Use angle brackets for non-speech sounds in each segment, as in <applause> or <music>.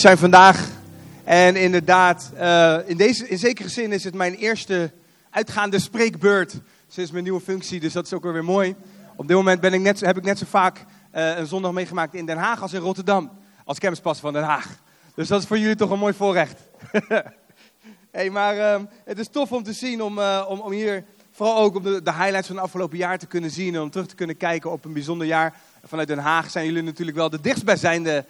Zijn vandaag. En inderdaad, uh, in, deze, in zekere zin is het mijn eerste uitgaande spreekbeurt sinds mijn nieuwe functie. Dus dat is ook weer mooi. Op dit moment ben ik net, heb ik net zo vaak uh, een zondag meegemaakt in Den Haag als in Rotterdam. Als campuspas van Den Haag. Dus dat is voor jullie toch een mooi voorrecht. <laughs> hey, maar uh, het is tof om te zien, om, om, om hier vooral ook op de, de highlights van het afgelopen jaar te kunnen zien. En om terug te kunnen kijken op een bijzonder jaar. Vanuit Den Haag zijn jullie natuurlijk wel de dichtstbijzijnde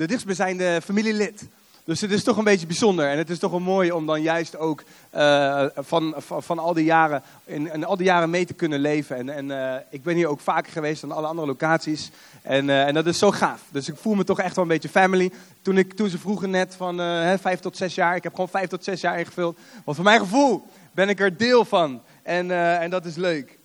de dichtstbijzijnde familielid. Dus het is toch een beetje bijzonder. En het is toch wel mooi om dan juist ook uh, van, van, al die jaren, in, al die jaren mee te kunnen leven. En, en uh, ik ben hier ook vaker geweest dan alle andere locaties. En, uh, en dat is zo gaaf. Dus ik voel me toch echt wel een beetje family. Toen, ik, toen ze vroegen net van hè, vijf tot zes jaar. Ik heb gewoon vijf tot zes jaar ingevuld. Want voor mijn gevoel ben ik er deel van. En, en dat is leuk.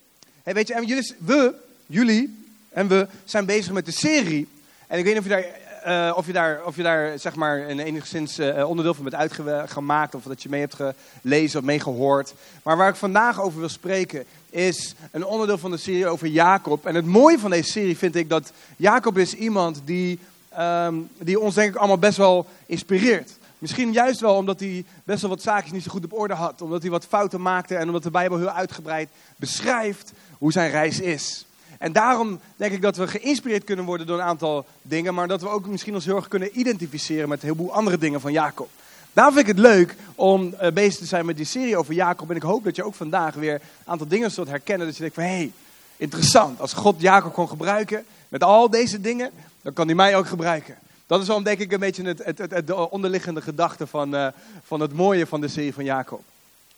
Weet je, en jullie, we, jullie en we zijn bezig met de serie. En ik weet niet of je daar uh, of, je daar, of je daar zeg maar een enigszins uh, onderdeel van bent uitgemaakt. Of dat je mee hebt gelezen of meegehoord. Maar waar ik vandaag over wil spreken is een onderdeel van de serie over Jacob. En het mooie van deze serie vind ik dat Jacob is iemand die, um, die ons denk ik allemaal best wel inspireert. Misschien juist wel omdat hij best wel wat zaken niet zo goed op orde had. Omdat hij wat fouten maakte en omdat de Bijbel heel uitgebreid beschrijft hoe zijn reis is. En daarom denk ik dat we geïnspireerd kunnen worden door een aantal dingen, maar dat we ook misschien ons heel erg kunnen identificeren met een heleboel andere dingen van Jacob. Daarom vind ik het leuk om uh, bezig te zijn met die serie over Jacob. En ik hoop dat je ook vandaag weer een aantal dingen zult herkennen. Dat je denkt van, hé, hey, interessant. Als God Jacob kon gebruiken met al deze dingen, dan kan hij mij ook gebruiken. Dat is wel denk ik een beetje het, het, het, de onderliggende gedachte van, uh, van het mooie van de serie van Jacob.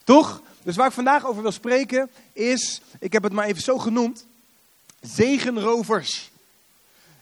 Toch? Dus waar ik vandaag over wil spreken is, ik heb het maar even zo genoemd, zegenrovers.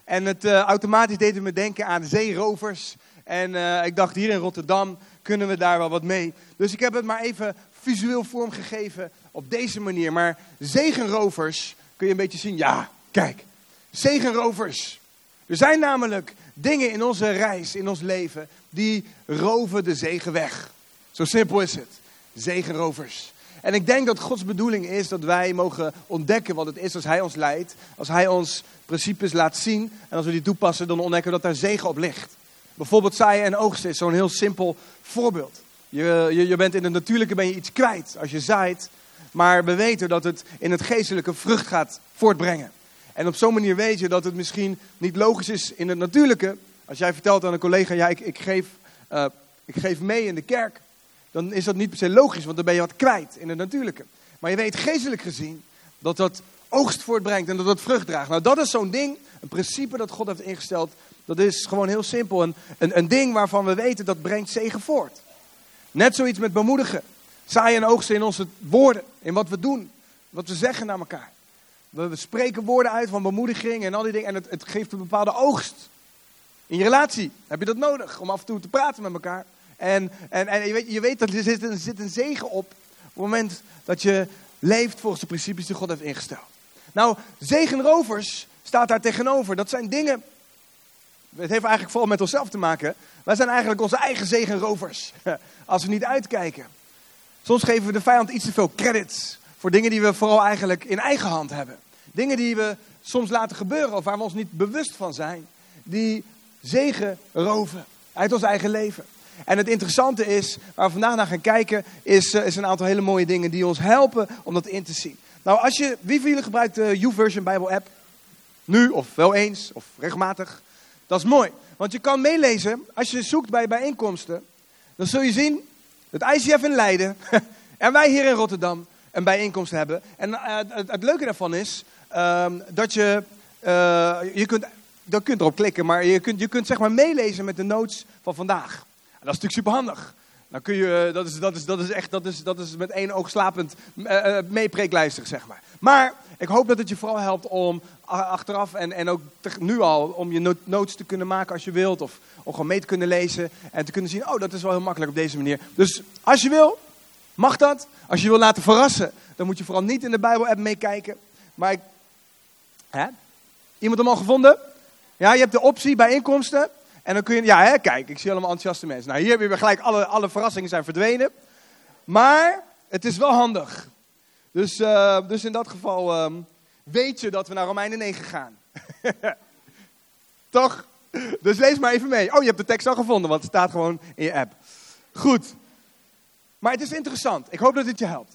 En het uh, automatisch deed me denken aan zeerovers. En uh, ik dacht, hier in Rotterdam kunnen we daar wel wat mee. Dus ik heb het maar even visueel vormgegeven op deze manier. Maar zegenrovers kun je een beetje zien. Ja, kijk. Zegenrovers. Er zijn namelijk dingen in onze reis, in ons leven, die roven de zegen weg. Zo simpel is het. Zegenrovers. En ik denk dat Gods bedoeling is dat wij mogen ontdekken wat het is als Hij ons leidt. Als Hij ons principes laat zien. En als we die toepassen, dan ontdekken we dat daar zegen op ligt. Bijvoorbeeld zaaien en oogsten is zo'n heel simpel voorbeeld. Je, je, bent in het natuurlijke ben je iets kwijt als je zaait. Maar we weten dat het in het geestelijke vrucht gaat voortbrengen. En op zo'n manier weet je dat het misschien niet logisch is in het natuurlijke. Als jij vertelt aan een collega, ja, ik, ik, geef, uh, ik geef mee in de kerk dan is dat niet per se logisch, want dan ben je wat kwijt in het natuurlijke. Maar je weet geestelijk gezien dat dat oogst voortbrengt en dat dat vrucht draagt. Nou, dat is zo'n ding, een principe dat God heeft ingesteld. Dat is gewoon heel simpel. Een, een, een ding waarvan we weten dat brengt zegen voort. Net zoiets met bemoedigen. Zaaien en oogsten in onze woorden, in wat we doen, wat we zeggen naar elkaar. We, we spreken woorden uit van bemoediging en al die dingen. En het, het geeft een bepaalde oogst. In je relatie heb je dat nodig om af en toe te praten met elkaar. En, en, en je, weet, je weet dat er zit, er zit een zegen op. Op het moment dat je leeft volgens de principes die God heeft ingesteld. Nou, zegenrovers staat daar tegenover. Dat zijn dingen. Het heeft eigenlijk vooral met onszelf te maken. Wij zijn eigenlijk onze eigen zegenrovers. <laughs> Als we niet uitkijken. Soms geven we de vijand iets te veel credits. Voor dingen die we vooral eigenlijk in eigen hand hebben. Dingen die we soms laten gebeuren of waar we ons niet bewust van zijn. Die zegen roven uit ons eigen leven. En het interessante is, waar we vandaag naar gaan kijken, is, uh, is een aantal hele mooie dingen die ons helpen om dat in te zien. Nou, als je, wie van jullie gebruikt de YouVersion Bijbel app? Nu, of wel eens, of regelmatig? Dat is mooi, want je kan meelezen, als je zoekt bij bijeenkomsten, dan zul je zien dat ICF in Leiden <laughs> en wij hier in Rotterdam een bijeenkomst hebben. En uh, het, het, leuke daarvan is uh, dat je, uh, je kunt, dat kunt erop klikken, maar je kunt, je kunt zeg maar meelezen met de notes van vandaag dat is natuurlijk superhandig. Dan kun je, eh, dat is, dat is, dat is echt, dat is, dat is met één oog slapend uh, meepreeklijstig, zeg maar. Maar ik hoop dat het je vooral helpt om achteraf en, en ook nu al, om je notes te kunnen maken als je wilt. Of om gewoon mee te kunnen lezen en te kunnen zien, oh dat is wel heel makkelijk op deze manier. Dus als je wil, mag dat. Als je wil laten verrassen, dan moet je vooral niet in de Bijbel-app meekijken. Maar ik, hè? Iemand hem al gevonden? Ja, je hebt de optie bij inkomsten. En dan kun je, ja hè, kijk, ik zie allemaal enthousiaste mensen. Nou, hier hebben we gelijk, alle, alle verrassingen zijn verdwenen. Maar het is wel handig. Dus, uh, dus in dat geval um, weet je dat we naar Romeinen 9 gaan. <laughs> Toch? Dus lees maar even mee. Oh, je hebt de tekst al gevonden, want het staat gewoon in je app. Goed. Maar het is interessant. Ik hoop dat dit je helpt.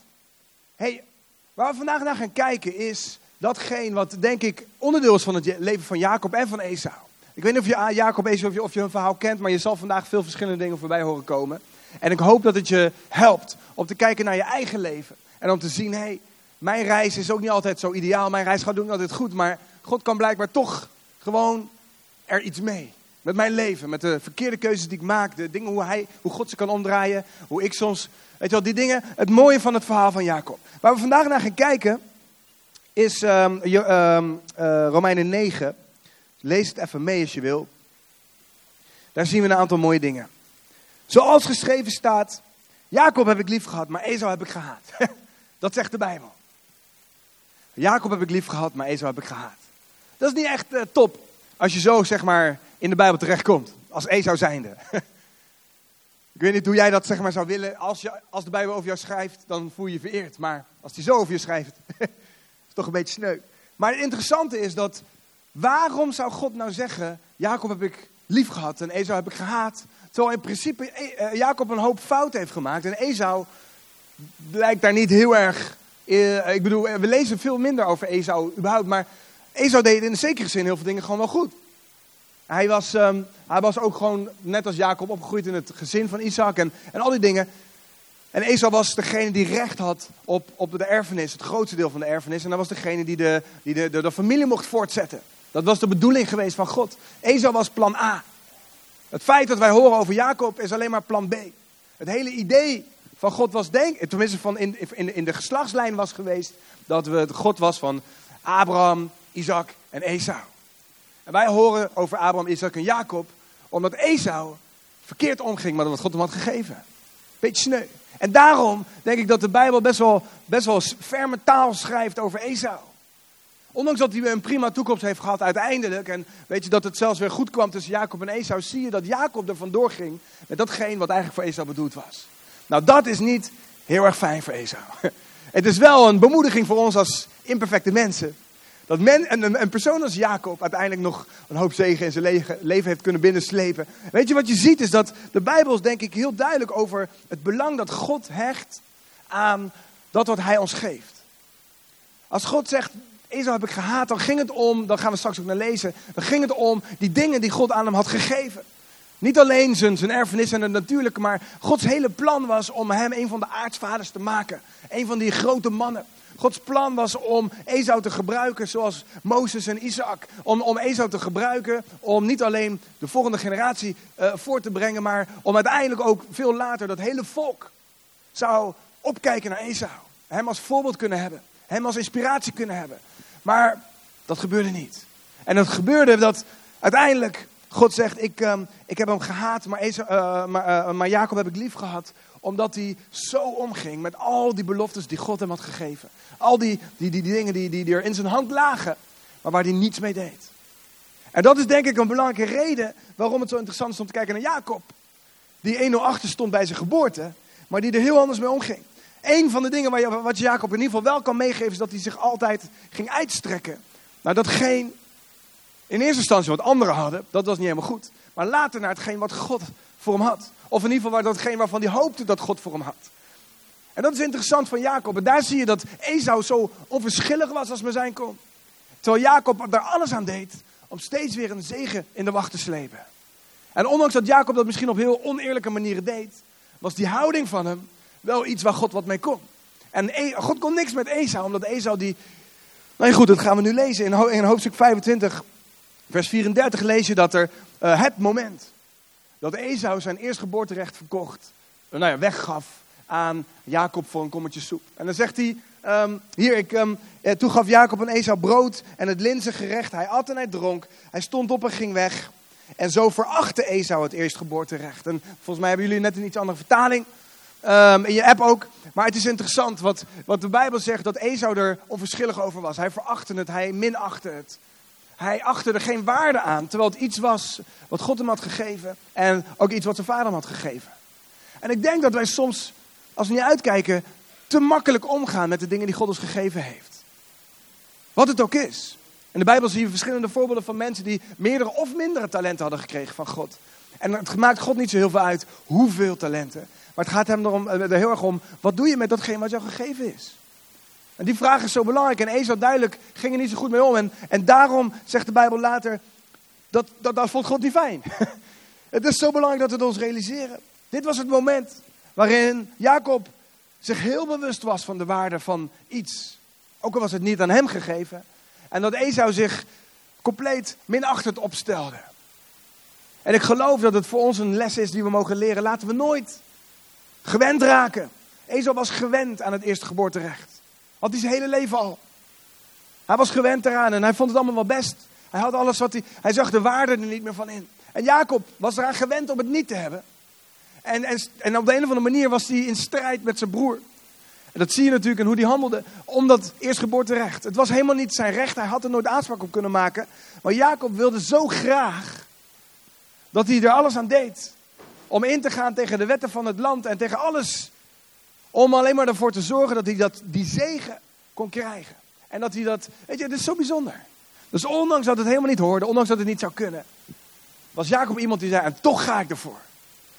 hey, waar we vandaag naar gaan kijken is datgene wat denk ik onderdeel is van het leven van Jacob en van Esau. Ik weet niet of je Jacob Esau of je, of je hun verhaal kent, maar je zal vandaag veel verschillende dingen voorbij horen komen. En ik hoop dat het je helpt om te kijken naar je eigen leven. En om te zien, hé, hey, mijn reis is ook niet altijd zo ideaal. Mijn reis gaat ook niet altijd goed. Maar God kan blijkbaar toch gewoon er iets mee. Met mijn leven, met de verkeerde keuzes die ik maak, de dingen hoe, hij, hoe God ze kan omdraaien, hoe ik soms, weet je wel, die dingen. Het mooie van het verhaal van Jacob. Waar we vandaag naar gaan kijken is um, um, Romeinen 9. Lees het even mee als je wil. Daar zien we een aantal mooie dingen. Zoals geschreven staat, Jacob heb ik lief gehad, maar Esau heb ik gehaat. <laughs> Dat zegt de Bijbel. Jacob heb ik lief gehad, maar Esau heb ik gehaat. Dat is niet echt uh, top als je zo zeg maar in de Bijbel terechtkomt. Als Esau zijnde. <laughs> ik weet niet hoe jij dat zeg maar zou willen. Als, je, als de Bijbel over jou schrijft, dan voel je je vereerd. Maar als hij zo over je schrijft, <laughs> is toch een beetje sneu. Maar het interessante is dat, waarom zou God nou zeggen, Jacob heb ik lief gehad en Esau heb ik gehaat. Terwijl in principe eh, Jacob een hoop fout heeft gemaakt. En Esau blijkt daar niet heel erg... Uh, ik bedoel, we lezen veel minder over Esau überhaupt. Maar Esau deed in zekere zin heel veel dingen gewoon wel goed. Hij was, um, hij was ook gewoon, net als Jacob, opgegroeid in het gezin van Isaac en, en al die dingen. En Esau was degene die recht had op, op de erfenis, het grootste deel van de erfenis. En hij was degene die, de, die de, de familie mocht voortzetten. Dat was de bedoeling geweest van God. Esau was plan A. Het feit dat wij horen over Jacob is alleen maar plan B. Het hele idee van God was, denk tenminste van in, in, in de geslachtslijn was geweest, dat we het God was van Abraham, Isaac en Esau. En wij horen over Abraham, Isaac en Jacob, omdat Esau verkeerd omging met wat God hem had gegeven. Beetje sneu. En daarom denk ik dat de Bijbel best wel, best wel ferme taal schrijft over Esau. Ondanks dat hij een prima toekomst heeft gehad uiteindelijk. En weet je dat het zelfs weer goed kwam tussen Jacob en Esau. Zie je dat Jacob er vandoor ging met datgene wat eigenlijk voor Esau bedoeld was. Nou dat is niet heel erg fijn voor Esau. <laughs> Het is wel een bemoediging voor ons als imperfecte mensen. Dat men, een, een persoon als Jacob uiteindelijk nog een hoop zegen in zijn leven heeft kunnen binnenslepen. Weet je wat je ziet is dat de Bijbel is denk ik heel duidelijk over het belang dat God hecht aan dat wat hij ons geeft. Als God zegt, Esau heb ik gehaat, dan ging het om, dan gaan we straks ook naar lezen, dan ging het om die dingen die God aan hem had gegeven. Niet alleen zijn, zijn erfenis en het natuurlijke, maar Gods hele plan was om hem een van de aartsvaders te maken. Een van die grote mannen. Gods plan was om Esau te gebruiken zoals Mozes en Isaac. Om, om Esau te gebruiken om niet alleen de volgende generatie uh, voor te brengen, maar om uiteindelijk ook veel later dat hele volk zou opkijken naar Esau. Hem als voorbeeld kunnen hebben. Hem als inspiratie kunnen hebben. Maar dat gebeurde niet. En het gebeurde dat uiteindelijk God zegt, ik, um, ik heb hem gehaat, maar, Esau, uh, maar, Jacob heb ik lief gehad. Omdat hij zo omging met al die beloftes die God hem had gegeven. Al die, die, die, die dingen die, die, die er in zijn hand lagen, maar waar hij niets mee deed. En dat is denk ik een belangrijke reden waarom het zo interessant is om te kijken naar Jacob. Die 1-0 achter stond bij zijn geboorte, maar die er heel anders mee omging. Een van de dingen waar je, wat Jacob in ieder geval wel kan meegeven, is dat hij zich altijd ging uitstrekken. Naar datgene, in eerste instantie wat anderen hadden, dat was niet helemaal goed. Maar later naar hetgeen wat God voor hem had. Of in ieder geval datgene waarvan hij hoopte dat God voor hem had. En dat is interessant van Jacob. En daar zie je dat Esau zo onverschillig was als maar zijn kon. Terwijl Jacob daar alles aan deed om steeds weer een zegen in de wacht te slepen. En ondanks dat Jacob dat misschien op heel oneerlijke manieren deed, was die houding van hem wel iets waar God wat mee kon. En e- God kon niks met Esau, omdat Esau die... Nou ja, goed, dat gaan we nu lezen. In, hoofdstuk 25, vers 34 lees je dat er uh, het moment dat Esau zijn eerstgeboorterecht verkocht, uh, nou ja, weggaf aan Jacob voor een kommetje soep. En dan zegt hij, um, hier, ik, um, eh, toen gaf Jacob aan Esau brood en het linzengerecht. Hij at en hij dronk. Hij stond op en ging weg. En zo verachtte Esau het eerstgeboorterecht. En volgens mij hebben jullie net een iets andere vertaling. Um, in je app ook. Maar het is interessant wat, wat de Bijbel zegt dat Esau er onverschillig over was. Hij verachtte het, hij minachtte het. Hij achtte er geen waarde aan, terwijl het iets was wat God hem had gegeven en ook iets wat zijn vader hem had gegeven. En ik denk dat wij soms, als we niet uitkijken, te makkelijk omgaan met de dingen die God ons gegeven heeft. Wat het ook is. In de Bijbel zie je verschillende voorbeelden van mensen die meerdere of mindere talenten hadden gekregen van God. En het maakt God niet zo heel veel uit hoeveel talenten. Maar het gaat hem erom, eh, er heel erg om, wat doe je met datgene wat jou gegeven is? En die vraag is zo belangrijk. En Esau duidelijk ging er niet zo goed mee om. En, en daarom zegt de Bijbel later, dat, dat, dat vond God niet fijn. <laughs> het is zo belangrijk dat we het ons realiseren. Dit was het moment waarin Jacob zich heel bewust was van de waarde van iets. Ook al was het niet aan hem gegeven. En dat Esau zich compleet minachtend opstelde. En ik geloof dat het voor ons een les is die we mogen leren. Laten we nooit gewend raken. Esau was gewend aan het eerste geboorterecht. Had hij zijn hele leven al. Hij was gewend eraan en hij vond het allemaal wel best. Hij had alles wat hij. Hij zag de waarde er niet meer van in. En Jacob was eraan gewend om het niet te hebben. En, en, en op de een of andere manier was hij in strijd met zijn broer. En dat zie je natuurlijk in hoe hij handelde. Om dat eerstgeboorterecht. Het was helemaal niet zijn recht. Hij had er nooit aanspraak op kunnen maken. Maar Jacob wilde zo graag. Dat hij er alles aan deed. Om in te gaan tegen de wetten van het land. En tegen alles. Om alleen maar ervoor te zorgen dat hij dat, die zegen kon krijgen. En dat hij dat. Weet je, het is zo bijzonder. Dus ondanks dat het helemaal niet hoorde. Ondanks dat het niet zou kunnen. Was Jacob iemand die zei: En toch ga ik ervoor.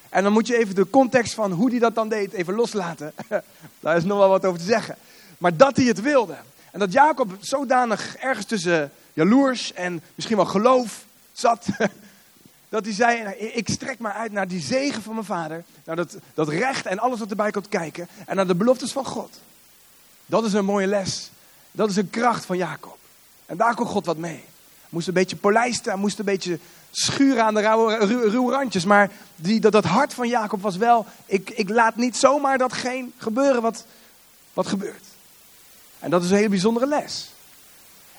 En dan moet je even de context van hoe hij dat dan deed even loslaten. <laughs> Daar is nog wel wat over te zeggen. Maar dat hij het wilde. En dat Jacob zodanig ergens tussen jaloers en misschien wel geloof zat. <laughs> Dat hij zei, nou, ik strek maar uit naar die zegen van mijn vader. Naar dat, dat recht en alles wat erbij komt kijken. En naar de beloftes van God. Dat is een mooie les. Dat is een kracht van Jacob. En daar kon God wat mee. Moest een beetje polijsten, moest een beetje schuren aan de rauwe, ruwe randjes. Maar die, dat, dat hart van Jacob was wel, ik, ik laat niet zomaar datgene gebeuren wat, wat gebeurt. En dat is een hele bijzondere les.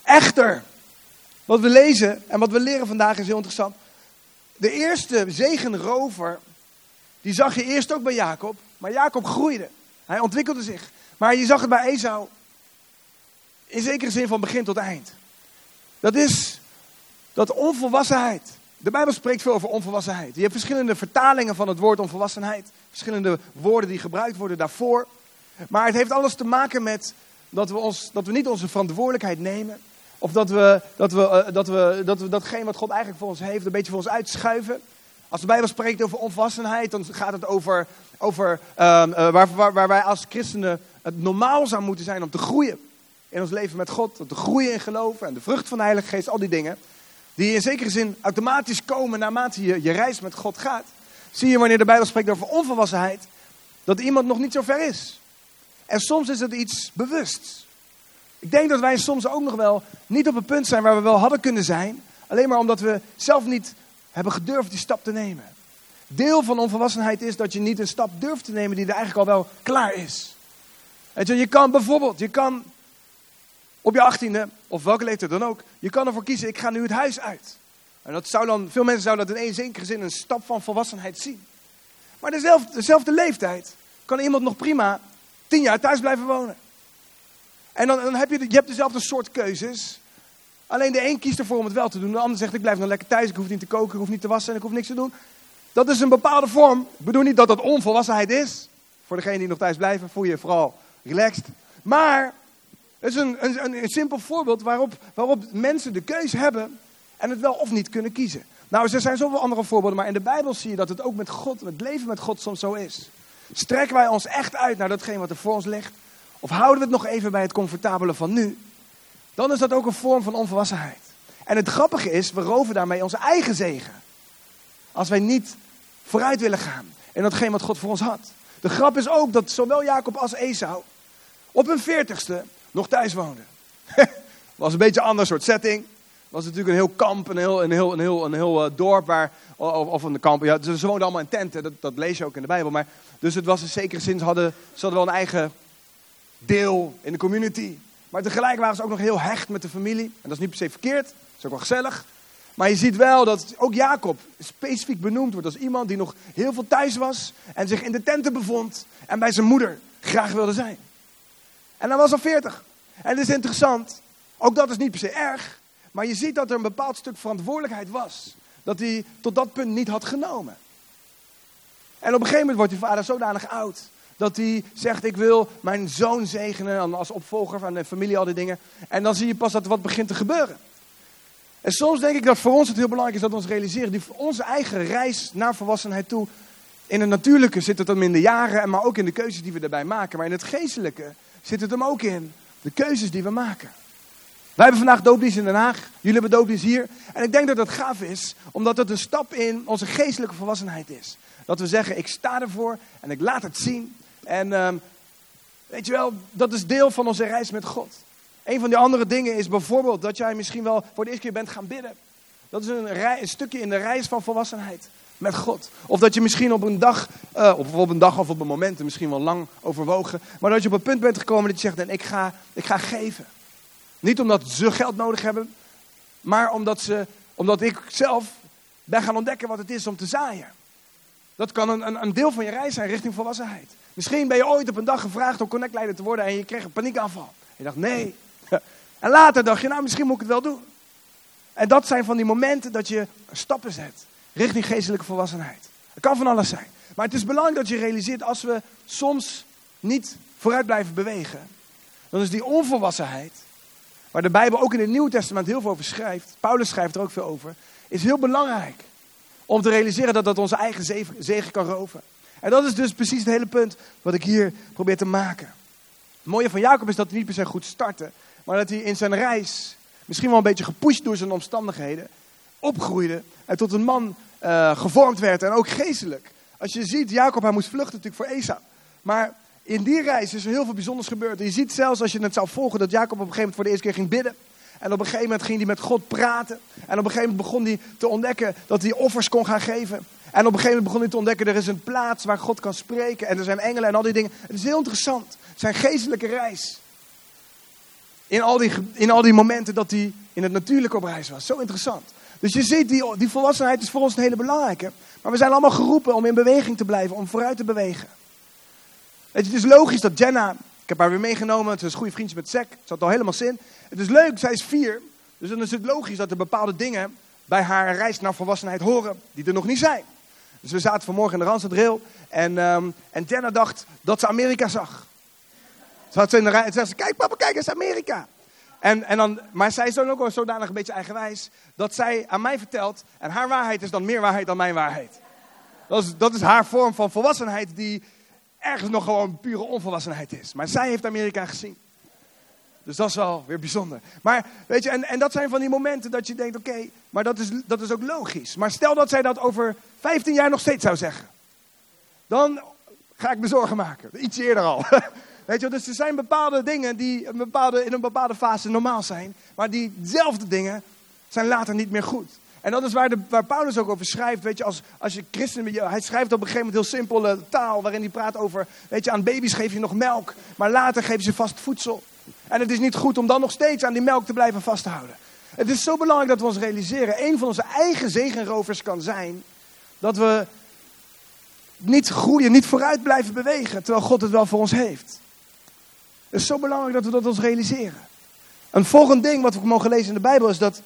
Echter, wat we lezen en wat we leren vandaag is heel interessant. De eerste zegenrover, die zag je eerst ook bij Jacob. Maar Jacob groeide. Hij ontwikkelde zich. Maar je zag het bij Esau. In zekere zin van begin tot eind. Dat is dat onvolwassenheid. De Bijbel spreekt veel over onvolwassenheid. Je hebt verschillende vertalingen van het woord onvolwassenheid. Verschillende woorden die gebruikt worden daarvoor. Maar het heeft alles te maken met dat we, ons, dat we niet onze verantwoordelijkheid nemen. Of dat we, dat, we, uh, dat, we, dat we datgene wat God eigenlijk voor ons heeft een beetje voor ons uitschuiven. Als de Bijbel spreekt over onvolwassenheid, dan gaat het over, over uh, uh, waar, waar, wij als christenen het normaal zou moeten zijn om te groeien. In ons leven met God, om te groeien in geloven en de vrucht van de Heilige Geest, al die dingen. Die in zekere zin automatisch komen naarmate je, je reis met God gaat. Zie je wanneer de Bijbel spreekt over onvolwassenheid, dat iemand nog niet zo ver is. En soms is het iets bewusts. Ik denk dat wij soms ook nog wel niet op een punt zijn waar we wel hadden kunnen zijn. Alleen maar omdat we zelf niet hebben gedurfd die stap te nemen. Deel van onvolwassenheid is dat je niet een stap durft te nemen die er eigenlijk al wel klaar is. Je kan bijvoorbeeld, je kan op je achttiende, of welke leeftijd dan ook, je kan ervoor kiezen, ik ga nu het huis uit. En dat zou dan, veel mensen zouden dat in één zekere zin een stap van volwassenheid zien. Maar dezelfde, dezelfde leeftijd kan iemand nog prima tien jaar thuis blijven wonen. En dan, dan heb je, je hebt dezelfde soort keuzes. Alleen de een kiest ervoor om het wel te doen. De ander zegt, ik blijf nog lekker thuis. Ik hoef niet te koken, ik hoef niet te wassen en ik hoef niks te doen. Dat is een bepaalde vorm. Ik bedoel niet dat dat onvolwassenheid is. Voor degenen die nog thuis blijven, voel je vooral relaxed. Maar het is een, een, een, simpel voorbeeld waarop, waarop mensen de keus hebben en het wel of niet kunnen kiezen. Nou, er zijn zoveel andere voorbeelden, maar in de Bijbel zie je dat het ook met God, het leven met God soms zo is. Strekken wij ons echt uit naar datgene wat er voor ons ligt? Of houden we het nog even bij het comfortabele van nu? Dan is dat ook een vorm van onvolwassenheid. En het grappige is, we roven daarmee onze eigen zegen. Als wij niet vooruit willen gaan in datgene wat God voor ons had. De grap is ook dat zowel Jacob als Esau op hun veertigste nog thuis woonden. <laughs> was een beetje een ander soort setting. Was natuurlijk een heel kamp, een heel, een heel, een heel, een heel uh, dorp waar, of, of een kamp. Ja, ze, woonden allemaal in tenten, dat, dat lees je ook in de Bijbel. Maar, dus het was in zekere zin, hadden, ze hadden wel een eigen deel in de community. Maar tegelijk waren ze ook nog heel hecht met de familie. En dat is niet per se verkeerd, dat is ook wel gezellig. Maar je ziet wel dat ook Jacob specifiek benoemd wordt als iemand die nog heel veel thuis was. En zich in de tenten bevond en bij zijn moeder graag wilde zijn. En hij was al 40. En het is interessant, ook dat is niet per se erg, maar je ziet dat er een bepaald stuk verantwoordelijkheid was. Dat hij tot dat punt niet had genomen. En op een gegeven moment wordt die vader zodanig oud. Dat hij zegt, ik wil mijn zoon zegenen als opvolger van de familie, al die dingen. En dan zie je pas dat er wat begint te gebeuren. En soms denk ik dat voor ons het heel belangrijk is dat we ons realiseren, die, onze eigen reis naar volwassenheid toe, in het natuurlijke zit het hem in de jaren, maar ook in de keuzes die we daarbij maken. Maar in het geestelijke zit het hem ook in de keuzes die we maken. Wij hebben vandaag doopdienst in Den Haag, jullie hebben doopdienst hier. En ik denk dat dat gaaf is, omdat het een stap in onze geestelijke volwassenheid is. Dat we zeggen, ik sta ervoor en ik laat het zien. En ehm, weet je wel, dat is deel van onze reis met God. Een van die andere dingen is bijvoorbeeld dat jij misschien wel voor de eerste keer bent gaan bidden. Dat is een, een stukje in de reis van volwassenheid met God. Of dat je misschien op een dag, uh, of op een dag of op een moment, misschien wel lang overwogen, maar dat je op een punt bent gekomen dat je zegt, ik ga, ik ga geven. Niet omdat ze geld nodig hebben, maar omdat, ze, omdat ik zelf ben gaan ontdekken wat het is om te zaaien. Dat kan een, een deel van je reis zijn richting volwassenheid. Misschien ben je ooit op een dag gevraagd om connectleider te worden en je kreeg een paniekaanval. Je dacht, nee. <laughs> En later dacht je, nou misschien moet ik het wel doen. En dat zijn van die momenten dat je stappen zet richting geestelijke volwassenheid. Het kan van alles zijn. Maar het is belangrijk dat je realiseert als we soms niet vooruit blijven bewegen. Dan is die onvolwassenheid, waar de Bijbel ook in het Nieuwe Testament heel veel over schrijft. Paulus schrijft er ook veel over. Is heel belangrijk om te realiseren dat dat onze eigen zegen kan roven. En dat is dus precies het hele punt wat ik hier probeer te maken. Het mooie van Jacob is dat hij niet per se goed startte. Maar dat hij in zijn reis, misschien wel een beetje gepusht door zijn omstandigheden, opgroeide en tot een man uh, gevormd werd. En ook geestelijk. Als je ziet, Jacob, hij moest vluchten natuurlijk voor Esau. Maar in die reis is er heel veel bijzonders gebeurd. En je ziet zelfs als je het zou volgen, dat Jacob op een gegeven moment voor de eerste keer ging bidden. En op een gegeven moment ging hij met God praten. En op een gegeven moment begon hij te ontdekken dat hij offers kon gaan geven. En op een gegeven moment begon hij te ontdekken, er is een plaats waar God kan spreken. En er zijn engelen en al die dingen. Het is heel interessant. Zijn geestelijke reis. In al, die, in al die momenten dat hij in het natuurlijke op reis was. Zo interessant. Dus je ziet, die, die volwassenheid is voor ons een hele belangrijke. Maar we zijn allemaal geroepen om in beweging te blijven, om vooruit te bewegen. Weet je, het is logisch dat Jenna, heb haar weer meegenomen, het is een goede vriendje met Zack, het zat al helemaal zin. Het is leuk, zij is vier, dus dan is het logisch dat er bepaalde dingen bij haar reis naar volwassenheid horen die er nog niet zijn. Dus we zaten vanmorgen in de Randstad Rail en, um, en Jenna dacht dat ze Amerika zag. Ze had ze in de rij en zei ze, kijk papa, kijk eens Amerika. En, en dan, maar zij is dan ook wel zodanig een beetje eigenwijs dat zij aan mij vertelt en haar waarheid is dan meer waarheid dan mijn waarheid. Dat is, dat is haar vorm van volwassenheid die ergens nog gewoon pure onvolwassenheid is. Maar zij heeft Amerika gezien. Dus dat is wel weer bijzonder. Maar weet je, en, en dat zijn van die momenten dat je denkt: oké, maar dat is, dat is ook logisch. Maar stel dat zij dat over 15 jaar nog steeds zou zeggen. Dan ga ik me zorgen maken. Iets eerder al. <laughs> Weet je, dus er zijn bepaalde dingen die een bepaalde, in een bepaalde fase normaal zijn. Maar diezelfde dingen zijn later niet meer goed. En dat is waar, de, waar Paulus ook over schrijft. Weet je, als, als je christen hij schrijft op een gegeven moment heel simpele taal. Waarin hij praat over, weet je, aan baby's geef je nog melk. Maar later je ze vast voedsel. En het is niet goed om dan nog steeds aan die melk te blijven vasthouden. Het is zo belangrijk dat we ons realiseren. Een van onze eigen zegenrovers kan zijn. Dat we niet groeien, niet vooruit blijven bewegen. Terwijl God het wel voor ons heeft. Het is zo belangrijk dat we dat ons realiseren. Een volgend ding wat we mogen lezen in de Bijbel is dat,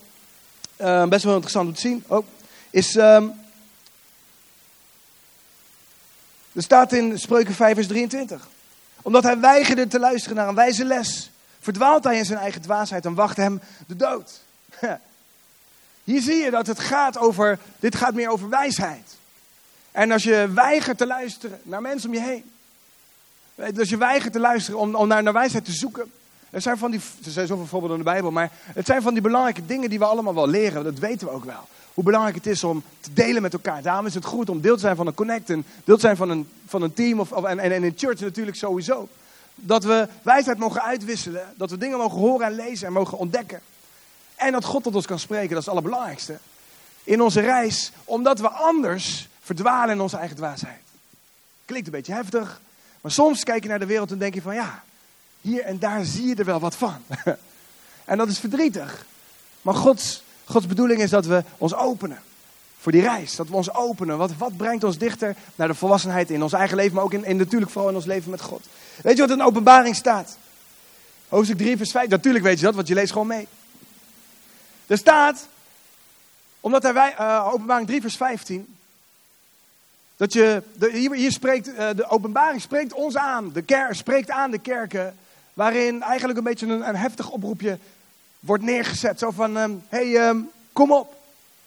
uh, best wel interessant om te zien, ook, is, um, er staat in Spreuken 5 vers 23. Omdat hij weigerde te luisteren naar een wijze les, verdwaalt hij in zijn eigen dwaasheid en wacht hem de dood. <laughs> Hier zie je dat het gaat over, dit gaat meer over wijsheid. En als je weigert te luisteren naar mensen om je heen, dus je weigert te luisteren om, om naar wijsheid te zoeken. Er zijn, van die, er zijn zoveel voorbeelden in de Bijbel, maar het zijn van die belangrijke dingen die we allemaal wel leren. Dat weten we ook wel. Hoe belangrijk het is om te delen met elkaar. Daarom is het goed om deel te zijn van een connect, en deel te zijn van een, van een team of, of, en, en in church natuurlijk sowieso. Dat we wijsheid mogen uitwisselen, dat we dingen mogen horen en lezen en mogen ontdekken. En dat God tot ons kan spreken, dat is het allerbelangrijkste. In onze reis, omdat we anders verdwalen in onze eigen dwaasheid. Klinkt een beetje heftig, maar soms kijk je naar de wereld en denk je van ja, hier en daar zie je er wel wat van. <laughs> en dat is verdrietig. Maar Gods, Gods bedoeling is dat we ons openen voor die reis. Dat we ons openen. Wat, wat brengt ons dichter naar de volwassenheid in ons eigen leven, maar ook in, in, natuurlijk vooral in ons leven met God. Weet je wat in openbaring staat? Hoofdstuk 3, vers 5. Natuurlijk weet je dat, want je leest gewoon mee. Er staat, omdat hij, uh, openbaring 3, vers 15. Dat je, de, hier, hier, spreekt, uh, de openbaring spreekt ons aan, de kerk spreekt aan de kerken, waarin eigenlijk een beetje een, een heftig oproepje wordt neergezet. Zo van, um, hey, um, Kom op.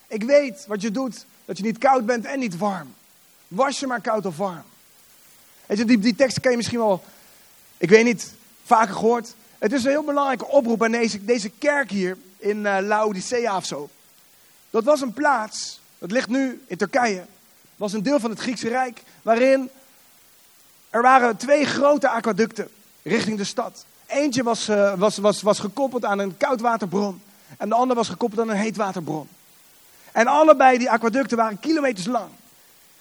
Ik weet wat je doet, dat je niet koud bent en niet warm. Was je maar koud of warm. Weet je, die, die tekst ken je misschien wel, ik weet niet, vaker gehoord. Het is een heel belangrijke oproep aan deze, deze kerk hier in uh, Laodicea of zo. Dat was een plaats, dat ligt nu in Turkije, was een deel van het Griekse Rijk, waarin er waren twee grote aquaducten richting de stad. Eentje was, uh, was, was, was gekoppeld aan een koudwaterbron en de andere was gekoppeld aan een heetwaterbron. En allebei die aquaducten waren kilometers lang.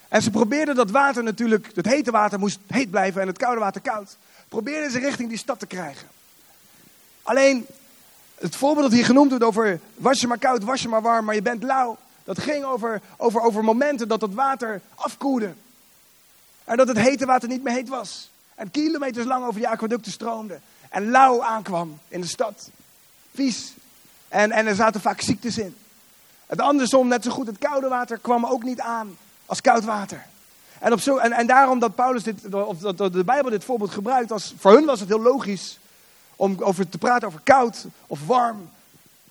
En ze probeerden dat water natuurlijk, het hete water moest heet blijven en het koude water koud. Probeerden ze richting die stad te krijgen. Alleen, het voorbeeld dat hier genoemd wordt over was je maar koud, was je maar warm, maar je bent lauw. Dat ging over, over, over momenten dat het water afkoelde. En dat het hete water niet meer heet was. En kilometers lang over die aquaducten stroomde. En lauw aankwam in de stad. Vies. En, en er zaten vaak ziektes in. Het andersom, net zo goed, het koude water kwam ook niet aan als koud water. En, op zo, en, en daarom dat Paulus dit, of dat de Bijbel dit voorbeeld gebruikt, als, voor hun was het heel logisch om over te praten over koud of warm.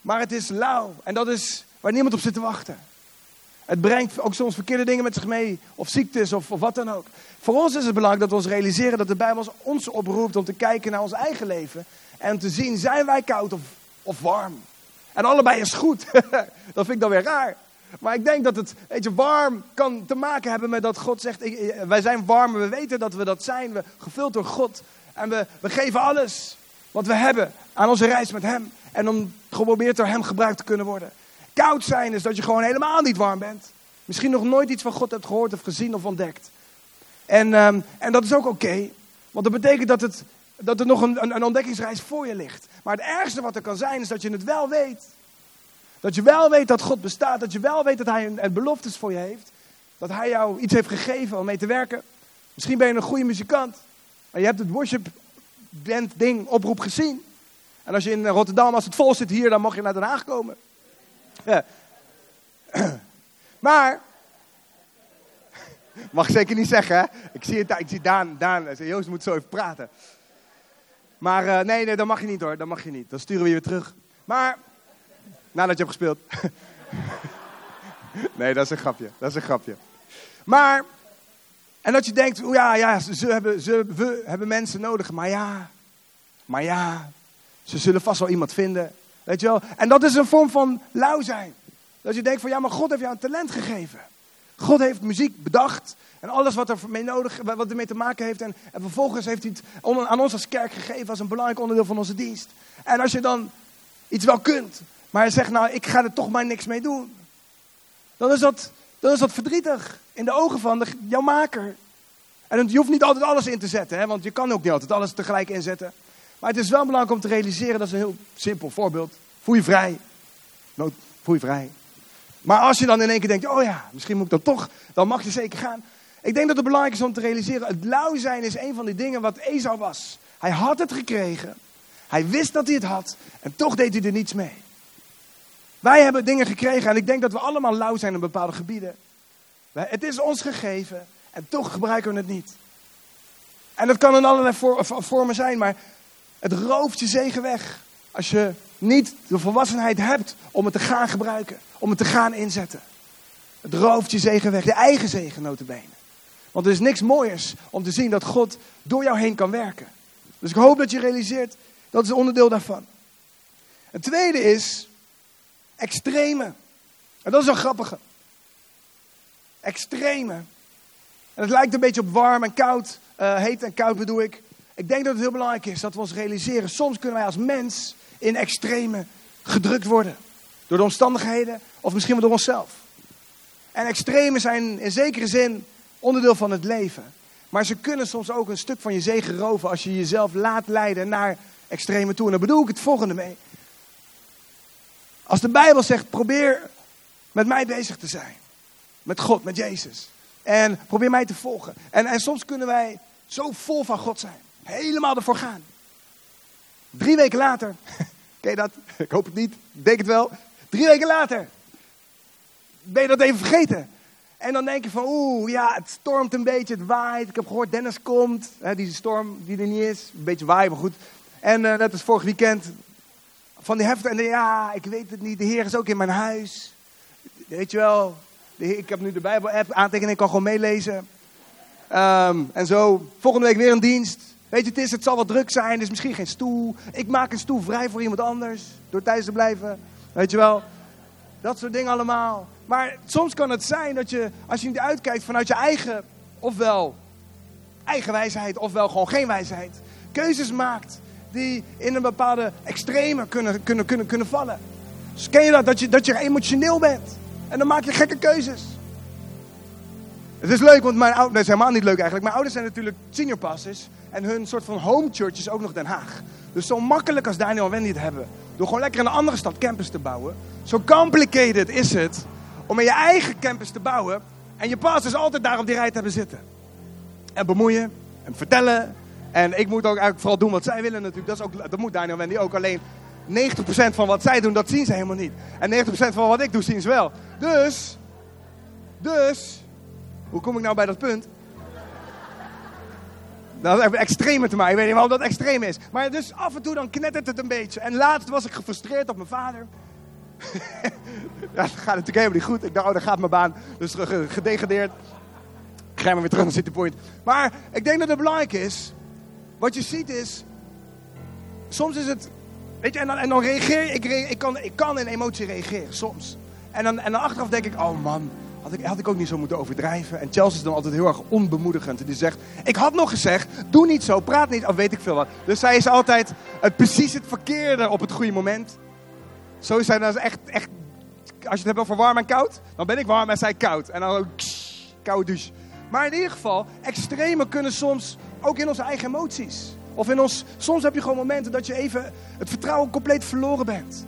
Maar het is lauw en dat is waar niemand op zit te wachten. Het brengt ook soms verkeerde dingen met zich mee, of ziektes of, of wat dan ook. Voor ons is het belangrijk dat we ons realiseren dat de Bijbel ons oproept om te kijken naar ons eigen leven. En te zien, zijn wij koud of, of warm? En allebei is goed. <laughs> dat vind ik dan weer raar. Maar ik denk dat het, weet je, warm kan te maken hebben met dat God zegt, wij zijn warm en we weten dat we dat zijn. We gevuld door God. En we, we geven alles wat we hebben aan onze reis met Hem. En om geprobeerd door Hem gebruikt te kunnen worden. Koud zijn is dat je gewoon helemaal niet warm bent. Misschien nog nooit iets van God hebt gehoord of gezien of ontdekt. En, um, en dat is ook oké. Want dat betekent dat, het, dat er nog een, een, ontdekkingsreis voor je ligt. Maar het ergste wat er kan zijn is dat je het wel weet. Dat je wel weet dat God bestaat. Dat je wel weet dat Hij een, een beloftes voor je heeft. Dat Hij jou iets heeft gegeven om mee te werken. Misschien ben je een goede muzikant. Maar je hebt het worship band ding oproep gezien. En als je in Rotterdam, als het vol zit hier, dan mag je naar Den Haag komen. <clears throat> Maar, <laughs> mag ik zeker niet zeggen, hè? Ik zie, het, ik zie Daan, Daan, Joost moet zo even praten. Maar uh, nee, nee, dat mag je niet hoor, dat mag je niet. Dan sturen we je weer terug. Maar, nadat je hebt gespeeld. <laughs> nee, dat is een grapje, dat is een grapje. Maar, en dat je denkt, oh ja, ja, ze hebben, ze, we hebben mensen nodig. Maar ja, maar ja, ze zullen vast wel iemand vinden. Weet je wel? En dat is een vorm van lauw zijn. Dat je denkt van ja, maar God heeft jou een talent gegeven. God heeft muziek bedacht en alles wat er mee nodig, wat ermee te maken heeft. En, en vervolgens heeft hij het aan ons als kerk gegeven als een belangrijk onderdeel van onze dienst. En als je dan iets wel kunt, maar je zegt nou, ik ga er toch maar niks mee doen. Dan is dat, dan is dat verdrietig in de ogen van de, jouw maker. En je hoeft niet altijd alles in te zetten, hè, want je kan ook niet altijd alles tegelijk inzetten. Maar het is wel belangrijk om te realiseren, dat is een heel simpel voorbeeld. Voel je vrij. voel je vrij. Maar als je dan in één keer denkt, oh ja, misschien moet ik dan toch, dan mag je zeker gaan. Ik denk dat het belangrijk is om te realiseren, het lauw zijn is een van die dingen wat Esau was. Hij had het gekregen, hij wist dat hij het had en toch deed hij er niets mee. Wij hebben dingen gekregen en ik denk dat we allemaal lauw zijn in bepaalde gebieden. Het is ons gegeven en toch gebruiken we het niet. En dat kan in allerlei vormen zijn, maar het rooft je zegen weg. Als je niet de volwassenheid hebt om het te gaan gebruiken, om het te gaan inzetten. Het rooft je zegen weg, je eigen zegen notabene. Want er is niks mooiers om te zien dat God door jou heen kan werken. Dus ik hoop dat je realiseert, dat is een onderdeel daarvan. Het tweede is extreme. En dat is een grappige. Extreme. En het lijkt een beetje op warm en koud, uh, heet en koud bedoel ik. Ik denk dat het heel belangrijk is dat we ons realiseren. Soms kunnen wij als mens in extreme gedrukt worden. Door de omstandigheden of misschien wel door onszelf. En extreme zijn in zekere zin onderdeel van het leven. Maar ze kunnen soms ook een stuk van je zegen roven als je jezelf laat leiden naar extreme toe. En daar bedoel ik het volgende mee. Als de Bijbel zegt, probeer met mij bezig te zijn. Met God, met Jezus. En probeer mij te volgen. En, en soms kunnen wij zo vol van God zijn. Helemaal ervoor gaan. Drie weken later, <laughs> ken je dat? <laughs> Ik hoop het niet, ik denk het wel. Drie weken later ben je dat even vergeten. En dan denk je van, oeh, ja, het stormt een beetje, het waait. Ik heb gehoord, Dennis komt. Hè, die storm die er niet is. Een beetje waaien, maar goed. En uh, net als vorig weekend van die heftige, en ja, ik weet het niet, de Heer is ook in mijn huis. Weet je wel, de Heer, ik heb nu de Bijbel-app, aantekeningen, ik kan gewoon meelezen. Ehm, en zo, volgende week weer een dienst. Weet je, het, is, het zal wat druk zijn, er is misschien geen stoel. Ik maak een stoel vrij voor iemand anders, door thuis te blijven. Weet je wel, dat soort dingen allemaal. Maar soms kan het zijn dat je, als je niet uitkijkt vanuit je eigen, ofwel eigen wijsheid, ofwel gewoon geen wijsheid, keuzes maakt die in een bepaalde extreme kunnen, kunnen, kunnen, kunnen vallen. Dus ken je dat? Dat je, dat je emotioneel bent. En dan maak je gekke keuzes. Het is leuk, want mijn ouders, dat is helemaal niet leuk eigenlijk. Mijn ouders zijn natuurlijk senior pastors. En hun soort van home church is ook nog Den Haag. Dus zo makkelijk als Daniel en Wendy het hebben. Door gewoon lekker in een andere stad campus te bouwen. Zo complicated is het om in je eigen campus te bouwen. En je pastors altijd daar op die rij te hebben zitten. En bemoeien. En vertellen. En ik moet ook eigenlijk vooral doen wat zij willen natuurlijk. Dat, is ook, dat moet Daniel en Wendy ook. Alleen 90% van wat zij doen, dat zien ze helemaal niet. En 90% van wat ik doe, zien ze wel. Dus, dus, hoe kom ik nou bij dat punt? Dat heeft extreme te maken. Ik weet niet waarom dat extreem is. Maar dus af en toe dan knettert het een beetje. En laatst was ik gefrustreerd op mijn vader. <laughs> dat gaat natuurlijk helemaal niet goed. Ik dacht, oh, daar gaat mijn baan. Dus gedegradeerd. Ik ga maar weer terug naar City Point. Maar ik denk dat het belangrijk is. Wat je ziet is. Soms is het. Weet je, en dan, en dan reageer ik. Ik kan, ik kan in emotie reageren, soms. En dan, en dan achteraf denk ik, oh man, had ik, had ik ook niet zo moeten overdrijven. En Chelsea is dan altijd heel erg onbemoedigend. En die zegt, ik had nog gezegd, doe niet zo, praat niet, of weet ik veel wat. Dus zij is altijd het, precies het verkeerde op het goede moment. Zo is zij dan echt, echt, als je het hebt over warm en koud, dan ben ik warm en zij koud. En dan ksh, koude douche. Maar in ieder geval, extreme kunnen soms ook in onze eigen emoties. Of in ons, soms heb je gewoon momenten dat je even het vertrouwen compleet verloren bent.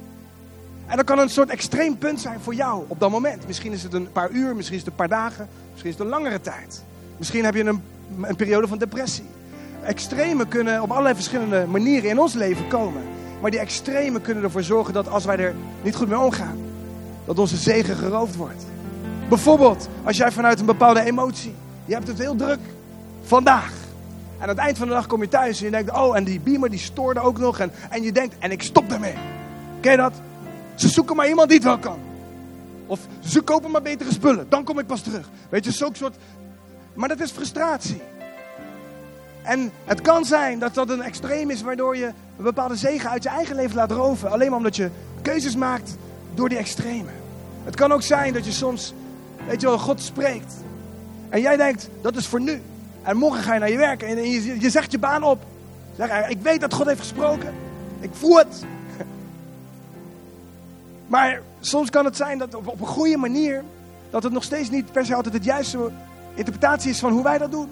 En dat kan een soort extreem punt zijn voor jou op dat moment. Misschien is het een paar uur, misschien is het een paar dagen, misschien is het een langere tijd. Misschien heb je een, een periode van depressie. Extreme kunnen op allerlei verschillende manieren in ons leven komen. Maar die extreme kunnen ervoor zorgen dat als wij er niet goed mee omgaan, dat onze zegen geroofd wordt. Bijvoorbeeld als jij vanuit een bepaalde emotie, je hebt het heel druk vandaag. En aan het eind van de dag kom je thuis en je denkt, oh en die beamer die stoorde ook nog. En, en je denkt, en ik stop daarmee. Ken je dat? Ze zoeken maar iemand die het wel kan. Of ze kopen maar betere spullen. Dan kom ik pas terug. Weet je, zo'n soort. Maar dat is frustratie. En het kan zijn dat dat een extreem is waardoor je een bepaalde zegen uit je eigen leven laat roven. Alleen maar omdat je keuzes maakt door die extreme. Het kan ook zijn dat je soms, weet je wel, God spreekt. En jij denkt, dat is voor nu. En morgen ga je naar je werk en je, je zegt je baan op. Zeg, ik weet dat God heeft gesproken. Ik voel het. Maar soms kan het zijn dat op, een goede manier, dat het nog steeds niet per se altijd het juiste interpretatie is van hoe wij dat doen.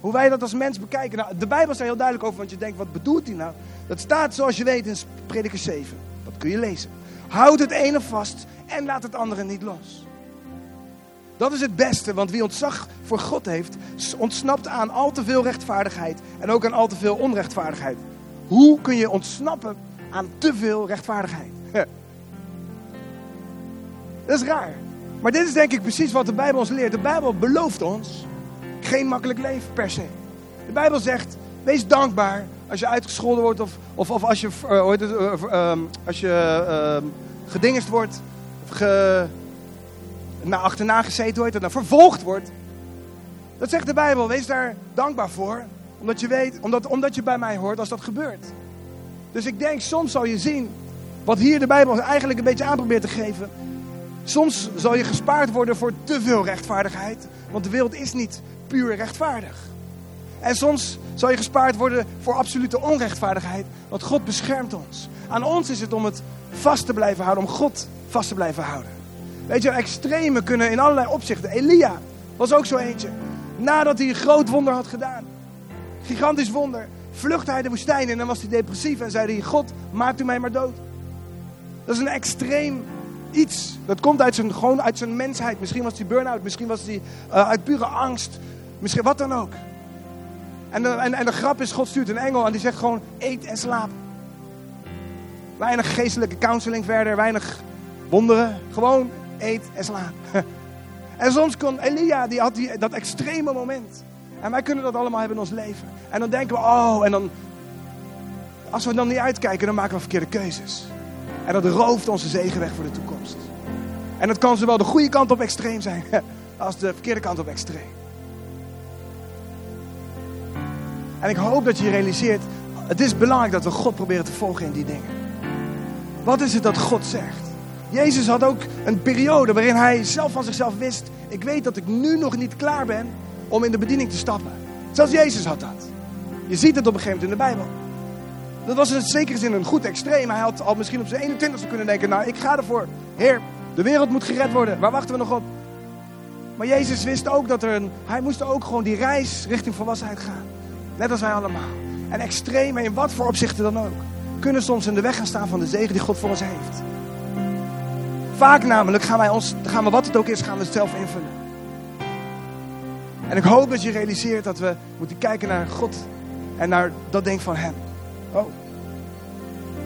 Hoe wij dat als mens bekijken. Nou, de Bijbel is er heel duidelijk over, want je denkt, wat bedoelt hij nou? Dat staat zoals je weet in Prediker 7. Dat kun je lezen. Houd het ene vast en laat het andere niet los. Dat is het beste, want wie ontzag voor God heeft, ontsnapt aan al te veel rechtvaardigheid en ook aan al te veel onrechtvaardigheid. Hoe kun je ontsnappen aan te veel rechtvaardigheid? <laughs> Dat is raar. Maar dit is denk ik precies wat de Bijbel ons leert. De Bijbel belooft ons geen makkelijk leven per se. De Bijbel zegt, wees dankbaar als je uitgescholden wordt of, of, of als je, uh, als je uh, gedingest wordt. Of ge, nou, achterna gezeten wordt vervolgd wordt. Dat zegt de Bijbel, wees daar dankbaar voor. Omdat je weet, omdat, omdat je bij mij hoort als dat gebeurt. Dus ik denk, soms zal je zien wat hier de Bijbel eigenlijk een beetje aan probeert te geven. Soms zal je gespaard worden voor te veel rechtvaardigheid, want de wereld is niet puur rechtvaardig. En soms zal je gespaard worden voor absolute onrechtvaardigheid, want God beschermt ons. Aan ons is het om het vast te blijven houden, om God vast te blijven houden. Weet je, extreme kunnen in allerlei opzichten. Elia was ook zo eentje. Nadat hij een groot wonder had gedaan, gigantisch wonder, vluchtte hij de woestijn en dan was hij depressief en zei hij: God, maakt u mij maar dood. Dat is een extreem iets. Dat komt uit zijn, gewoon uit zijn mensheid. Misschien was hij burn-out, misschien was hij uh, uit pure angst. Misschien wat dan ook. En de, en, en de grap is, God stuurt een engel en die zegt gewoon eet en slaap. Weinig geestelijke counseling verder, weinig wonderen. Gewoon eet en slaap. <laughs> En soms kon Elia, die had die, dat extreme moment. En wij kunnen dat allemaal hebben in ons leven. En dan denken we, oh, en dan... Als we dan niet uitkijken, dan maken we verkeerde keuzes. En dat rooft onze zegen weg voor de toekomst. En dat kan zowel de goede kant op extreem zijn <laughs> als de verkeerde kant op extreem. En ik hoop dat je realiseert, het is belangrijk dat we God proberen te volgen in die dingen. Wat is het dat God zegt? Jezus had ook een periode waarin hij zelf van zichzelf wist: ik weet dat ik nu nog niet klaar ben om in de bediening te stappen. Zelfs Jezus had dat. Je ziet het op een gegeven moment in de Bijbel. Dat was in zekere zin een goed extreem. Hij had al misschien op zijn 21ste kunnen denken: Nou, ik ga ervoor. Heer, de wereld moet gered worden. Waar wachten we nog op? Maar Jezus wist ook dat er een. Hij moest ook gewoon die reis richting volwassenheid gaan. Net als wij allemaal. En extreme in wat voor opzichten dan ook. Kunnen soms in de weg gaan staan van de zegen die God voor ons heeft. Vaak namelijk gaan wij ons, gaan we wat het ook is, gaan we het zelf invullen. En ik hoop dat je realiseert dat we moeten kijken naar God en naar dat denk van Hem. Oh,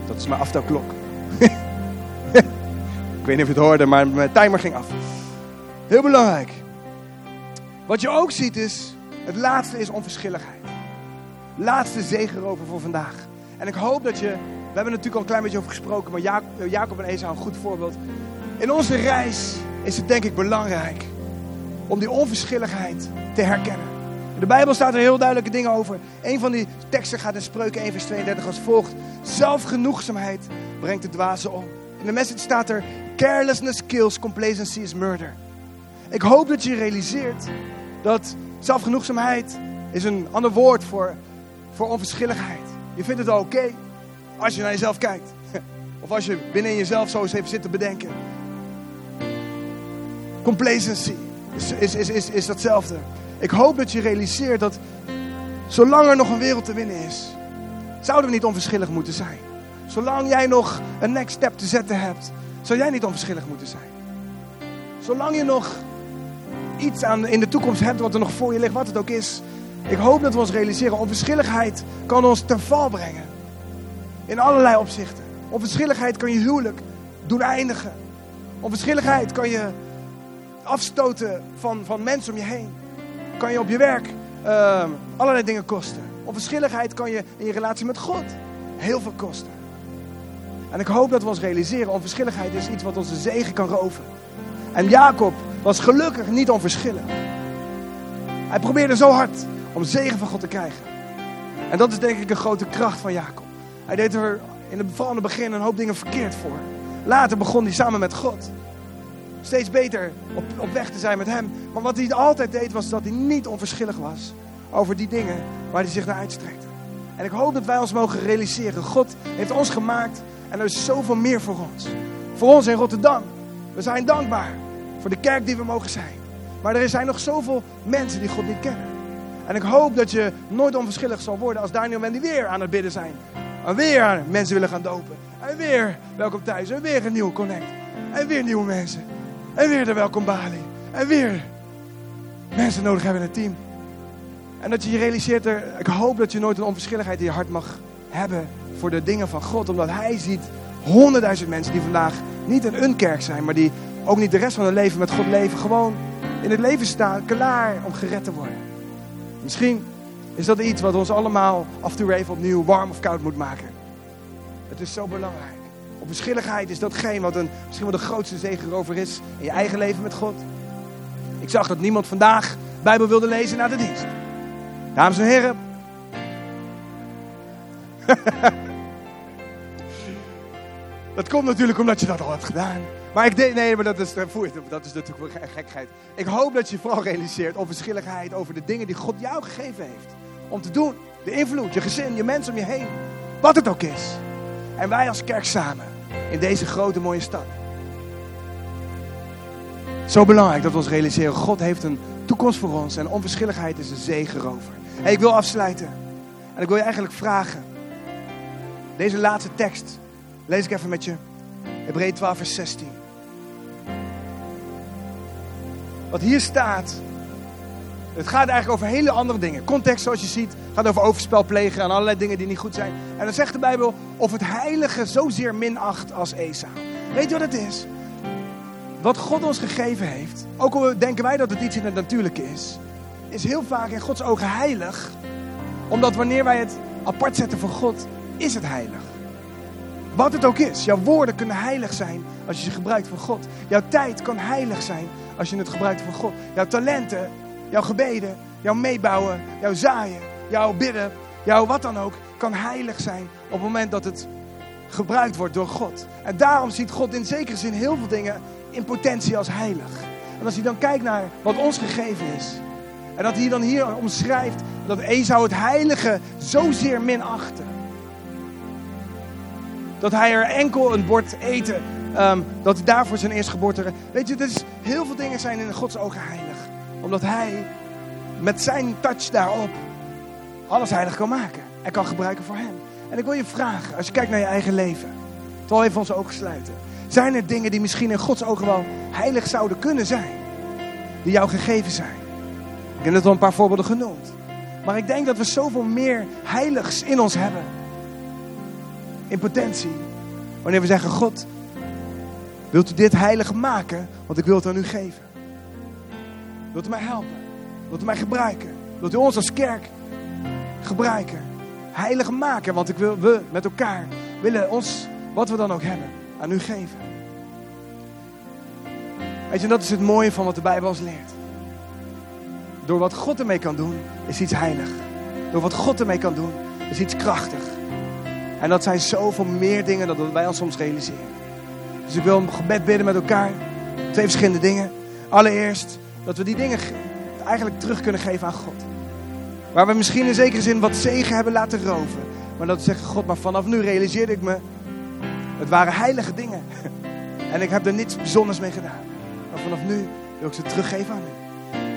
dat is mijn aftelklok. <laughs> ik weet niet of je het hoorde, maar mijn timer ging af. Heel belangrijk. Wat je ook ziet is, het laatste is onverschilligheid. Laatste zegerover voor vandaag. En ik hoop dat je, we hebben natuurlijk al een klein beetje over gesproken, maar Jacob en Esau een goed voorbeeld. In onze reis is het denk ik belangrijk om die onverschilligheid te herkennen. De Bijbel staat er heel duidelijke dingen over. Een van die teksten gaat in Spreuken 1 vers 32 als volgt. Zelfgenoegzaamheid brengt de dwaze om. In de message staat er, carelessness kills, complacency is murder. Ik hoop dat je realiseert dat zelfgenoegzaamheid is een ander woord voor, voor onverschilligheid. Je vindt het wel oké als je naar jezelf kijkt. <laughs> Of als je binnen jezelf zo eens even zit te bedenken. Complacency is, is, is, is, is datzelfde. Ik hoop dat je realiseert dat zolang er nog een wereld te winnen is, zouden we niet onverschillig moeten zijn. Zolang jij nog een next step te zetten hebt, zou jij niet onverschillig moeten zijn. Zolang je nog iets aan, in de toekomst hebt wat er nog voor je ligt, wat het ook is. Ik hoop dat we ons realiseren, onverschilligheid kan ons ten val brengen. In allerlei opzichten. Onverschilligheid kan je huwelijk doen eindigen. Onverschilligheid kan je afstoten van, van mensen om je heen. Kan je op je werk uh, allerlei dingen kosten. Onverschilligheid kan je in je relatie met God heel veel kosten. En ik hoop dat we ons realiseren, onverschilligheid is iets wat onze zegen kan roven. En Jacob was gelukkig niet onverschillig. Hij probeerde zo hard om zegen van God te krijgen. En dat is denk ik een grote kracht van Jacob. Hij deed er in het, vooral begin een hoop dingen verkeerd voor. Later begon hij samen met God steeds beter op, op weg te zijn met hem. Maar wat hij altijd deed was dat hij niet onverschillig was over die dingen waar hij zich naar uitstrekte. En ik hoop dat wij ons mogen realiseren. God heeft ons gemaakt en er is zoveel meer voor ons. Voor ons in Rotterdam. We zijn dankbaar voor de kerk die we mogen zijn. Maar er zijn nog zoveel mensen die God niet kennen. En ik hoop dat je nooit onverschillig zal worden als Daniel en weer aan het bidden zijn. En weer mensen willen gaan dopen. En weer welkom thuis. En weer een nieuwe connect. En weer nieuwe mensen. En weer de welkom Bali. En weer mensen nodig hebben in het team. En dat je je realiseert er, ik hoop dat je nooit een onverschilligheid in je hart mag hebben voor de dingen van God. Omdat Hij ziet honderdduizend mensen die vandaag niet in een kerk zijn, maar die ook niet de rest van hun leven met God leven. Gewoon in het leven staan, klaar om gered te worden. Misschien is dat iets wat ons allemaal af en toe even opnieuw warm of koud moet maken. Het is zo belangrijk. Onverschilligheid is datgene wat een, misschien wel de grootste zegen erover is in je eigen leven met God. Ik zag dat niemand vandaag Bijbel wilde lezen na de dienst. Dames en heren. <laughs> dat komt natuurlijk omdat je dat al hebt gedaan. Maar ik denk, nee, maar dat is, dat is natuurlijk wel gekheid. Ik hoop dat je vooral realiseert onverschilligheid over de dingen die God jou gegeven heeft. Om te doen. De invloed, je gezin, je mensen om je heen. Wat het ook is. En wij als kerk samen in deze grote mooie stad. Zo belangrijk dat we ons realiseren, God heeft een toekomst voor ons en onverschilligheid is een zegen over. Hey, ik wil afsluiten en ik wil je eigenlijk vragen. Deze laatste tekst lees ik even met je. Hebreeën 12 vers 16. Wat hier staat, het gaat eigenlijk over hele andere dingen. Context zoals je ziet, gaat over overspel plegen en allerlei dingen die niet goed zijn. En dan zegt de Bijbel, of het heilige zozeer minacht als Esau. Weet je wat het is? Wat God ons gegeven heeft, ook al denken wij dat het iets in het natuurlijke is, is heel vaak in Gods ogen heilig. Omdat wanneer wij het apart zetten voor God, is het heilig. Wat het ook is. Jouw woorden kunnen heilig zijn als je ze gebruikt voor God. Jouw tijd kan heilig zijn als je het gebruikt voor God. Jouw talenten, jouw gebeden, jouw meebouwen, jouw zaaien, jouw bidden, jouw wat dan ook, kan heilig zijn op het moment dat het gebruikt wordt door God. En daarom ziet God in zekere zin heel veel dingen in potentie als heilig. En als hij dan kijkt naar wat ons gegeven is. En dat hij dan hier omschrijft dat Esau het heilige zozeer minachtte. Dat hij er enkel een bord eten, um, dat daarvoor zijn eerstgeboorte... Weet je, dus heel veel dingen zijn in Gods ogen heilig. Omdat hij met zijn touch daarop alles heilig kan maken. En kan gebruiken voor hem. En ik wil je vragen, als je kijkt naar je eigen leven. Toch even onze ogen sluiten. Zijn er dingen die misschien in Gods ogen wel heilig zouden kunnen zijn? Die jou gegeven zijn? Ik heb net al een paar voorbeelden genoemd. Maar ik denk dat we zoveel meer heiligs in ons hebben. In potentie. Wanneer we zeggen, God, wilt u dit heilig maken? Want ik wil het aan u geven. Wilt u mij helpen? Wilt u mij gebruiken? Wilt u ons als kerk gebruiken? Heilig maken, want ik wil, we met elkaar willen ons, wat we dan ook hebben, aan u geven. Weet je, dat is het mooie van wat de Bijbel ons leert. Door wat God ermee kan doen, is iets heilig. Door wat God ermee kan doen, is iets krachtig. En dat zijn zoveel meer dingen dan wij ons soms realiseren. Dus ik wil een gebed bidden met elkaar. Twee verschillende dingen. Allereerst dat we die dingen eigenlijk terug kunnen geven aan God. Waar we misschien in zekere zin wat zegen hebben laten roven. Maar dat we zeggen, God, maar vanaf nu realiseerde ik me, het waren heilige dingen. <laughs> En ik heb er niets bijzonders mee gedaan. Maar vanaf nu wil ik ze teruggeven aan u.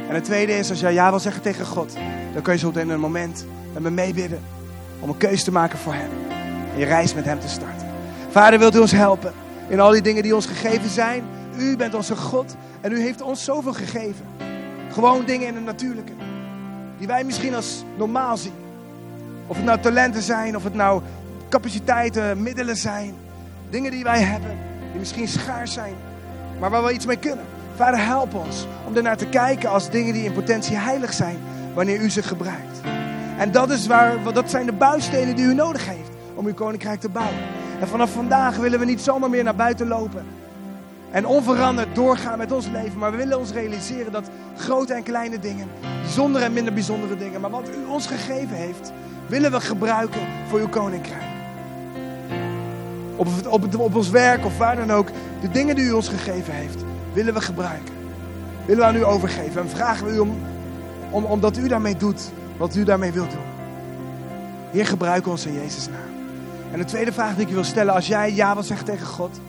En het tweede is, als jij ja wil zeggen tegen God, dan kun je zo in een moment met me meebidden. Om een keuze te maken voor Hem. En je reis met Hem te starten. Vader, wilt u ons helpen in al die dingen die ons gegeven zijn? U bent onze God en u heeft ons zoveel gegeven. Gewoon dingen in het natuurlijke. Die wij misschien als normaal zien. Of het nou talenten zijn, of het nou capaciteiten, middelen zijn. Dingen die wij hebben, die misschien schaars zijn, maar waar we iets mee kunnen. Vader, help ons om ernaar te kijken als dingen die in potentie heilig zijn, wanneer u ze gebruikt. En dat, is waar, dat zijn de bouwstenen die u nodig heeft om uw koninkrijk te bouwen. En vanaf vandaag willen we niet zomaar meer naar buiten lopen en onveranderd doorgaan met ons leven. Maar we willen ons realiseren dat grote en kleine dingen, bijzondere en minder bijzondere dingen, maar wat u ons gegeven heeft, willen we gebruiken voor uw koninkrijk. Op, op, op ons werk of waar dan ook, de dingen die u ons gegeven heeft, willen we gebruiken. Willen we aan u overgeven en vragen we u om, om, omdat u daarmee doet wat u daarmee wilt doen. Heer, gebruik ons in Jezus' naam. En de tweede vraag die ik je wil stellen, als jij ja wil zeggen tegen God,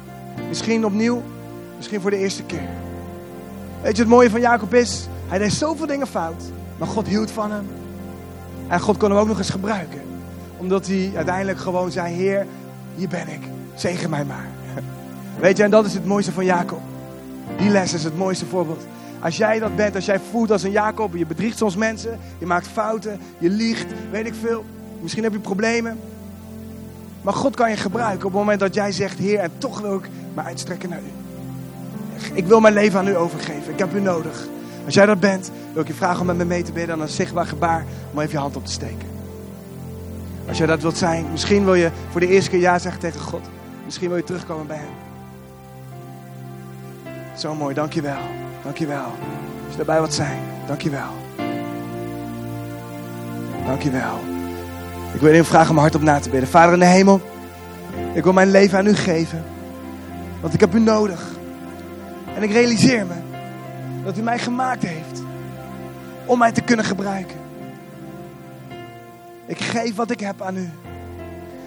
misschien opnieuw, misschien voor de eerste keer. Weet je, het mooie van Jacob is, hij deed zoveel dingen fout, maar God hield van hem. En God kon hem ook nog eens gebruiken. Omdat hij uiteindelijk gewoon zei, Heer, hier ben ik, zegen mij maar. <laughs> Weet je, en dat is het mooiste van Jacob. Die les is het mooiste voorbeeld. Als jij dat bent, als jij voelt als een Jacob, je bedriegt soms mensen, je maakt fouten, je liegt, weet ik veel. Misschien heb je problemen. Maar God kan je gebruiken op het moment dat jij zegt, Heer, en toch wil ik me uitstrekken naar U. Ik wil mijn leven aan U overgeven. Ik heb U nodig. Als jij dat bent, wil ik je vragen om met me mee te bidden aan een zichtbaar gebaar om even je hand op te steken. Als jij dat wilt zijn, misschien wil je voor de eerste keer ja zeggen tegen God. Misschien wil je terugkomen bij Hem. Zo mooi, dankjewel. Dankjewel. Als je daarbij wat zijn, dankjewel. Dankjewel. Ik wil je vragen om mijn hart op na te bidden. Vader in de hemel, ik wil mijn leven aan u geven. Want ik heb u nodig. En ik realiseer me dat u mij gemaakt heeft om mij te kunnen gebruiken. Ik geef wat ik heb aan u.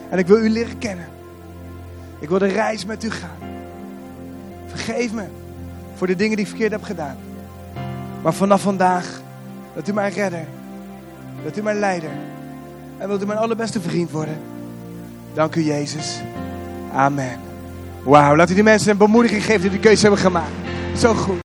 En ik wil u leren kennen. Ik wil de reis met u gaan. Vergeef me voor de dingen die ik verkeerd heb gedaan. Maar vanaf vandaag, dat u mijn redder, dat u mijn leider en wilt u mijn allerbeste vriend worden. Dank u Jezus. Amen. Wauw, laat u die mensen een bemoediging geven die de keuze hebben gemaakt. Zo goed.